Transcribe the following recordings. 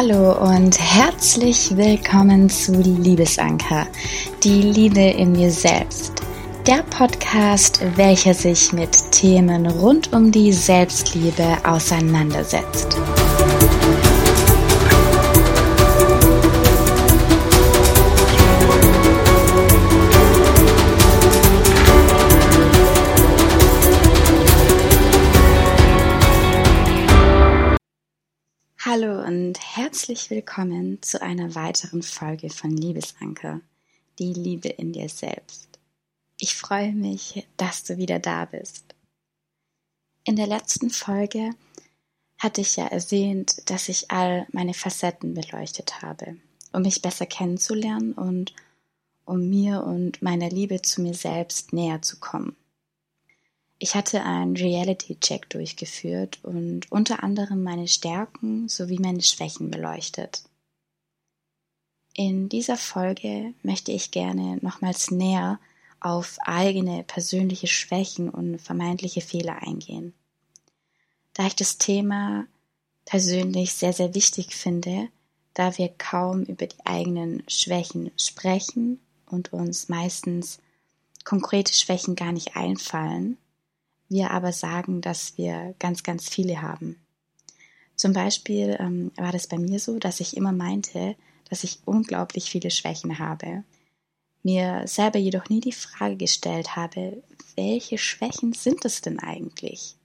Hallo und herzlich willkommen zu Liebesanker, die Liebe in mir selbst. Der Podcast, welcher sich mit Themen rund um die Selbstliebe auseinandersetzt. Hallo und herzlich willkommen zu einer weiteren Folge von Liebesanker, die Liebe in dir selbst. Ich freue mich, dass du wieder da bist. In der letzten Folge hatte ich ja ersehnt, dass ich all meine Facetten beleuchtet habe, um mich besser kennenzulernen und um mir und meiner Liebe zu mir selbst näher zu kommen. Ich hatte einen Reality-Check durchgeführt und unter anderem meine Stärken sowie meine Schwächen beleuchtet. In dieser Folge möchte ich gerne nochmals näher auf eigene persönliche Schwächen und vermeintliche Fehler eingehen. Da ich das Thema persönlich sehr, sehr wichtig finde, da wir kaum über die eigenen Schwächen sprechen und uns meistens konkrete Schwächen gar nicht einfallen, wir aber sagen, dass wir ganz, ganz viele haben. Zum Beispiel ähm, war das bei mir so, dass ich immer meinte, dass ich unglaublich viele Schwächen habe, mir selber jedoch nie die Frage gestellt habe, welche Schwächen sind es denn eigentlich?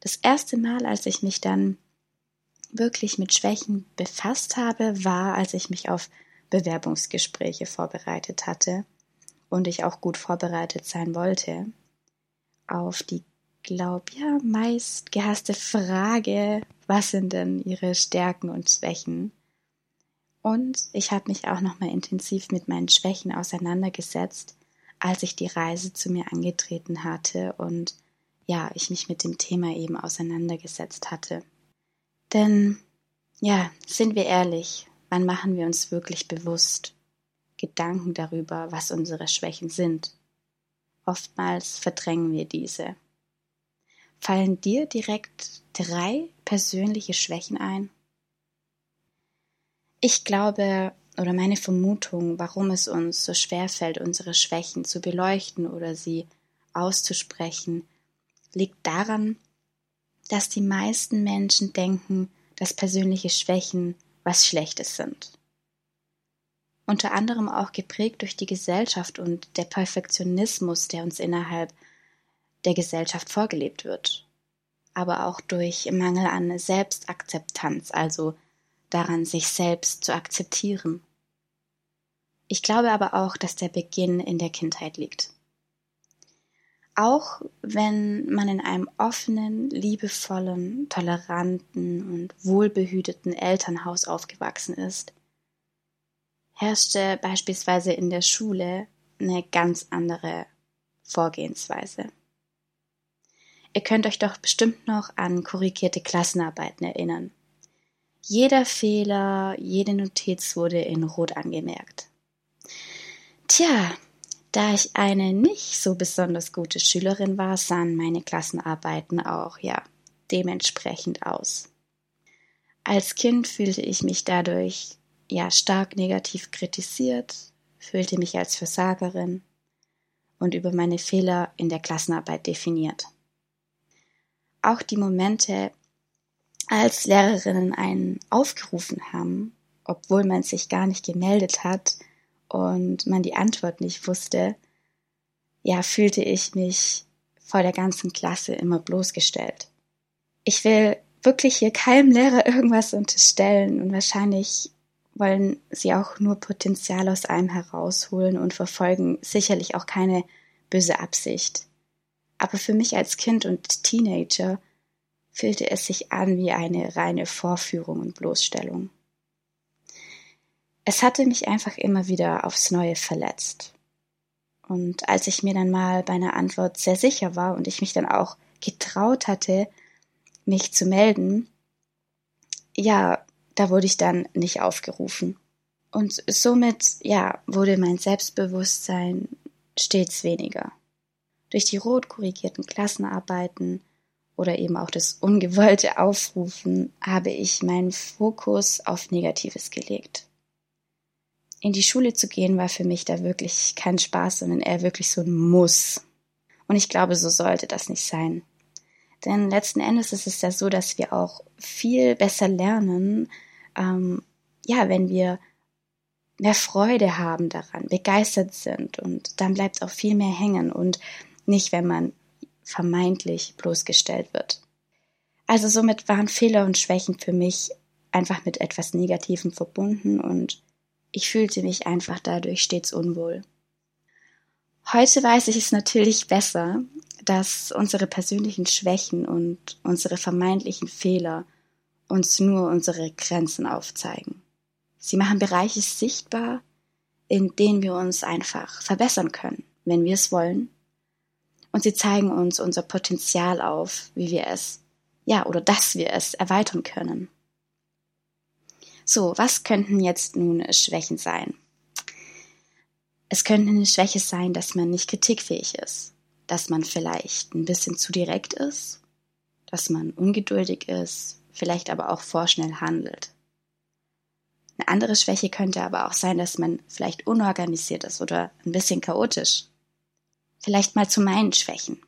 Das erste Mal, als ich mich dann wirklich mit Schwächen befasst habe, war, als ich mich auf Bewerbungsgespräche vorbereitet hatte und ich auch gut vorbereitet sein wollte auf die, glaub ja, meist gehasste Frage, was sind denn ihre Stärken und Schwächen? Und ich habe mich auch nochmal intensiv mit meinen Schwächen auseinandergesetzt, als ich die Reise zu mir angetreten hatte und ja, ich mich mit dem Thema eben auseinandergesetzt hatte. Denn, ja, sind wir ehrlich, wann machen wir uns wirklich bewusst Gedanken darüber, was unsere Schwächen sind? Oftmals verdrängen wir diese. Fallen dir direkt drei persönliche Schwächen ein? Ich glaube oder meine Vermutung, warum es uns so schwer fällt, unsere Schwächen zu beleuchten oder sie auszusprechen, liegt daran, dass die meisten Menschen denken, dass persönliche Schwächen was Schlechtes sind unter anderem auch geprägt durch die Gesellschaft und der Perfektionismus, der uns innerhalb der Gesellschaft vorgelebt wird, aber auch durch Mangel an Selbstakzeptanz, also daran, sich selbst zu akzeptieren. Ich glaube aber auch, dass der Beginn in der Kindheit liegt. Auch wenn man in einem offenen, liebevollen, toleranten und wohlbehüteten Elternhaus aufgewachsen ist, herrschte beispielsweise in der Schule eine ganz andere Vorgehensweise. Ihr könnt euch doch bestimmt noch an korrigierte Klassenarbeiten erinnern. Jeder Fehler, jede Notiz wurde in Rot angemerkt. Tja, da ich eine nicht so besonders gute Schülerin war, sahen meine Klassenarbeiten auch, ja, dementsprechend aus. Als Kind fühlte ich mich dadurch ja stark negativ kritisiert, fühlte mich als Versagerin und über meine Fehler in der Klassenarbeit definiert. Auch die Momente, als Lehrerinnen einen aufgerufen haben, obwohl man sich gar nicht gemeldet hat und man die Antwort nicht wusste, ja, fühlte ich mich vor der ganzen Klasse immer bloßgestellt. Ich will wirklich hier keinem Lehrer irgendwas unterstellen und wahrscheinlich wollen sie auch nur Potenzial aus einem herausholen und verfolgen sicherlich auch keine böse Absicht. Aber für mich als Kind und Teenager fühlte es sich an wie eine reine Vorführung und Bloßstellung. Es hatte mich einfach immer wieder aufs Neue verletzt. Und als ich mir dann mal bei einer Antwort sehr sicher war und ich mich dann auch getraut hatte, mich zu melden, ja, da wurde ich dann nicht aufgerufen. Und somit, ja, wurde mein Selbstbewusstsein stets weniger. Durch die rot korrigierten Klassenarbeiten oder eben auch das ungewollte Aufrufen habe ich meinen Fokus auf Negatives gelegt. In die Schule zu gehen war für mich da wirklich kein Spaß, sondern eher wirklich so ein Muss. Und ich glaube, so sollte das nicht sein. Denn letzten Endes ist es ja so, dass wir auch viel besser lernen, ähm, ja, wenn wir mehr Freude haben daran, begeistert sind und dann bleibt auch viel mehr hängen und nicht, wenn man vermeintlich bloßgestellt wird. Also somit waren Fehler und Schwächen für mich einfach mit etwas Negativem verbunden und ich fühlte mich einfach dadurch stets unwohl. Heute weiß ich es natürlich besser, dass unsere persönlichen Schwächen und unsere vermeintlichen Fehler uns nur unsere Grenzen aufzeigen. Sie machen Bereiche sichtbar, in denen wir uns einfach verbessern können, wenn wir es wollen und sie zeigen uns unser Potenzial auf, wie wir es, ja, oder dass wir es erweitern können. So, was könnten jetzt nun Schwächen sein? Es könnte eine Schwäche sein, dass man nicht kritikfähig ist, dass man vielleicht ein bisschen zu direkt ist, dass man ungeduldig ist, vielleicht aber auch vorschnell handelt. Eine andere Schwäche könnte aber auch sein, dass man vielleicht unorganisiert ist oder ein bisschen chaotisch. Vielleicht mal zu meinen Schwächen.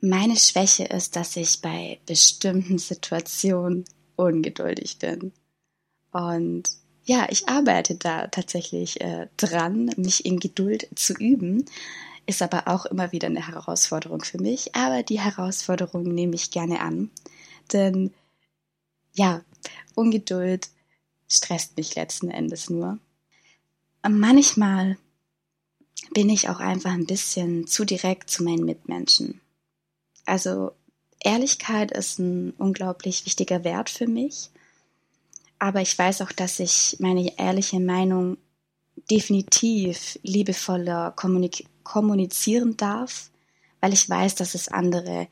Meine Schwäche ist, dass ich bei bestimmten Situationen ungeduldig bin. Und ja, ich arbeite da tatsächlich äh, dran, mich in Geduld zu üben. Ist aber auch immer wieder eine Herausforderung für mich. Aber die Herausforderung nehme ich gerne an. Denn ja, Ungeduld stresst mich letzten Endes nur. Manchmal bin ich auch einfach ein bisschen zu direkt zu meinen Mitmenschen. Also Ehrlichkeit ist ein unglaublich wichtiger Wert für mich, aber ich weiß auch, dass ich meine ehrliche Meinung definitiv liebevoller kommunizieren darf, weil ich weiß, dass es andere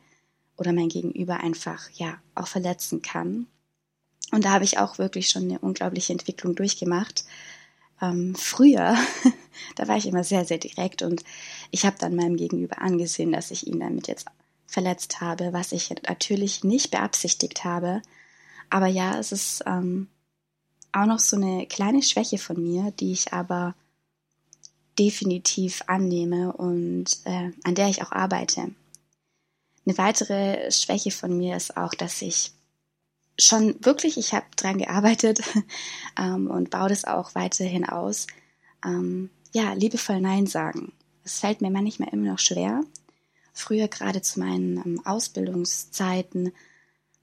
oder mein Gegenüber einfach ja auch verletzen kann. Und da habe ich auch wirklich schon eine unglaubliche Entwicklung durchgemacht, ähm, früher, da war ich immer sehr, sehr direkt und ich habe dann meinem Gegenüber angesehen, dass ich ihn damit jetzt verletzt habe, was ich natürlich nicht beabsichtigt habe. Aber ja, es ist ähm, auch noch so eine kleine Schwäche von mir, die ich aber definitiv annehme und äh, an der ich auch arbeite. Eine weitere Schwäche von mir ist auch, dass ich schon wirklich, ich habe dran gearbeitet ähm, und baue das auch weiterhin aus. Ähm, ja, liebevoll Nein sagen. Es fällt mir manchmal immer noch schwer. Früher, gerade zu meinen ähm, Ausbildungszeiten,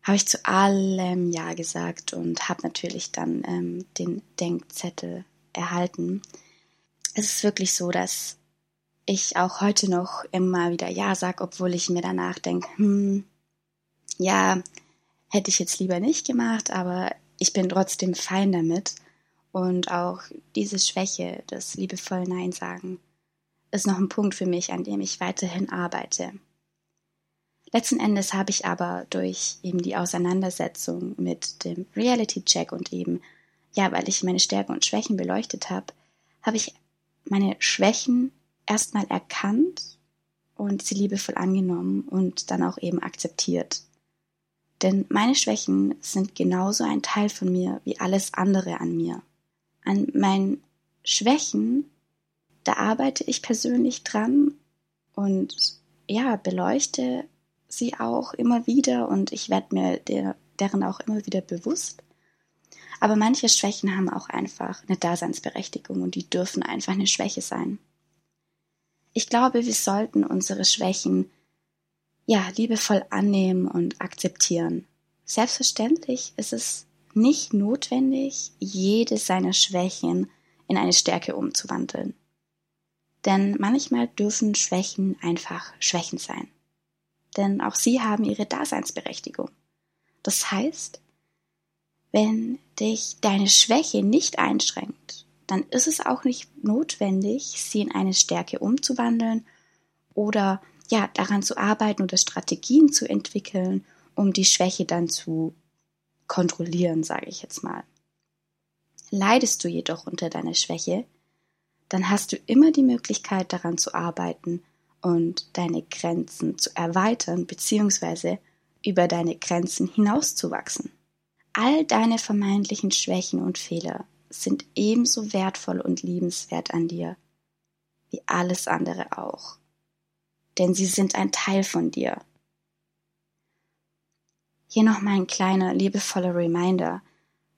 habe ich zu allem Ja gesagt und habe natürlich dann ähm, den Denkzettel erhalten. Es ist wirklich so, dass ich auch heute noch immer wieder Ja sage, obwohl ich mir danach denke, hm, ja, hätte ich jetzt lieber nicht gemacht, aber ich bin trotzdem fein damit. Und auch diese Schwäche, das liebevoll Nein sagen, ist noch ein Punkt für mich, an dem ich weiterhin arbeite. Letzten Endes habe ich aber durch eben die Auseinandersetzung mit dem Reality Check und eben, ja, weil ich meine Stärken und Schwächen beleuchtet habe, habe ich meine Schwächen erstmal erkannt und sie liebevoll angenommen und dann auch eben akzeptiert. Denn meine Schwächen sind genauso ein Teil von mir wie alles andere an mir. An meinen Schwächen, da arbeite ich persönlich dran und ja, beleuchte sie auch immer wieder und ich werde mir der, deren auch immer wieder bewusst. Aber manche Schwächen haben auch einfach eine Daseinsberechtigung und die dürfen einfach eine Schwäche sein. Ich glaube, wir sollten unsere Schwächen ja, liebevoll annehmen und akzeptieren. Selbstverständlich ist es nicht notwendig, jede seiner Schwächen in eine Stärke umzuwandeln. Denn manchmal dürfen Schwächen einfach Schwächen sein. Denn auch sie haben ihre Daseinsberechtigung. Das heißt, wenn dich deine Schwäche nicht einschränkt, dann ist es auch nicht notwendig, sie in eine Stärke umzuwandeln oder ja, daran zu arbeiten oder Strategien zu entwickeln, um die Schwäche dann zu kontrollieren, sage ich jetzt mal. Leidest du jedoch unter deiner Schwäche, dann hast du immer die Möglichkeit daran zu arbeiten und deine Grenzen zu erweitern bzw. über deine Grenzen hinauszuwachsen. All deine vermeintlichen Schwächen und Fehler sind ebenso wertvoll und liebenswert an dir wie alles andere auch. Denn sie sind ein Teil von dir. Hier nochmal ein kleiner liebevoller Reminder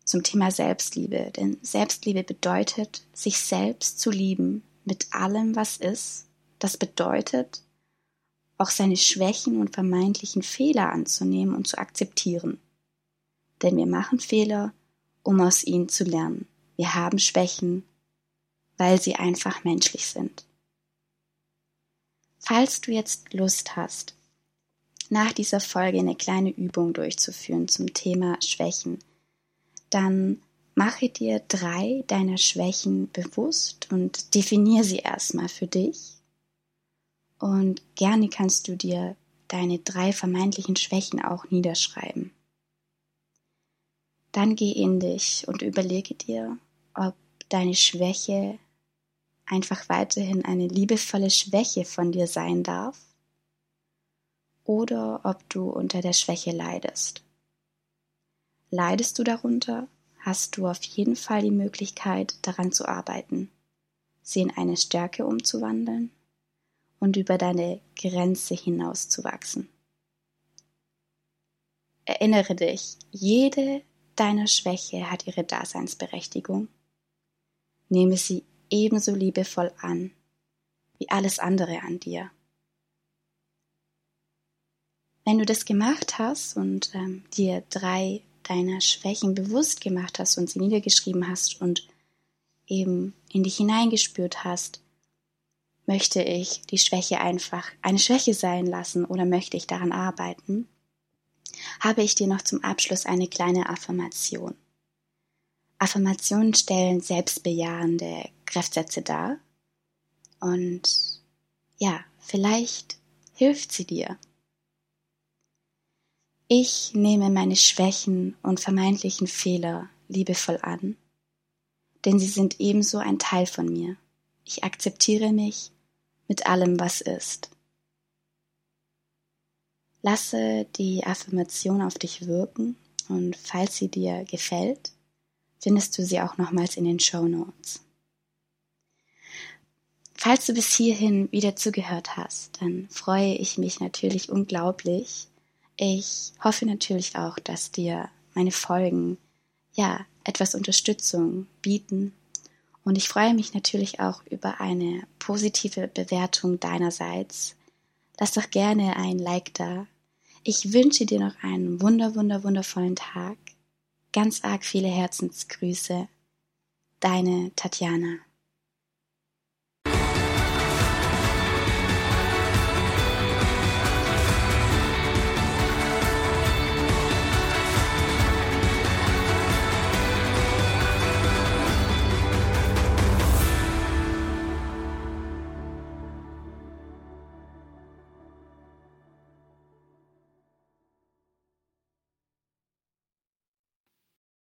zum Thema Selbstliebe. Denn Selbstliebe bedeutet, sich selbst zu lieben mit allem, was ist. Das bedeutet, auch seine Schwächen und vermeintlichen Fehler anzunehmen und zu akzeptieren. Denn wir machen Fehler, um aus ihnen zu lernen. Wir haben Schwächen, weil sie einfach menschlich sind. Falls du jetzt Lust hast, nach dieser Folge eine kleine Übung durchzuführen zum Thema Schwächen, dann mache dir drei deiner Schwächen bewusst und definiere sie erstmal für dich. Und gerne kannst du dir deine drei vermeintlichen Schwächen auch niederschreiben. Dann geh in dich und überlege dir, ob deine Schwäche einfach weiterhin eine liebevolle Schwäche von dir sein darf oder ob du unter der Schwäche leidest. Leidest du darunter, hast du auf jeden Fall die Möglichkeit, daran zu arbeiten, sie in eine Stärke umzuwandeln und über deine Grenze hinauszuwachsen. Erinnere dich, jede deiner Schwäche hat ihre Daseinsberechtigung. Nehme sie ebenso liebevoll an wie alles andere an dir. Wenn du das gemacht hast und ähm, dir drei deiner Schwächen bewusst gemacht hast und sie niedergeschrieben hast und eben in dich hineingespürt hast, möchte ich die Schwäche einfach eine Schwäche sein lassen oder möchte ich daran arbeiten, habe ich dir noch zum Abschluss eine kleine Affirmation. Affirmationen stellen selbstbejahende Kräftsätze dar und ja, vielleicht hilft sie dir, ich nehme meine Schwächen und vermeintlichen Fehler liebevoll an, denn sie sind ebenso ein Teil von mir. Ich akzeptiere mich mit allem, was ist. Lasse die Affirmation auf dich wirken und falls sie dir gefällt, findest du sie auch nochmals in den Show Notes. Falls du bis hierhin wieder zugehört hast, dann freue ich mich natürlich unglaublich, ich hoffe natürlich auch, dass dir meine Folgen ja etwas Unterstützung bieten. Und ich freue mich natürlich auch über eine positive Bewertung deinerseits. Lass doch gerne ein Like da. Ich wünsche dir noch einen wunder, wunder, wundervollen Tag. Ganz arg viele Herzensgrüße. Deine Tatjana.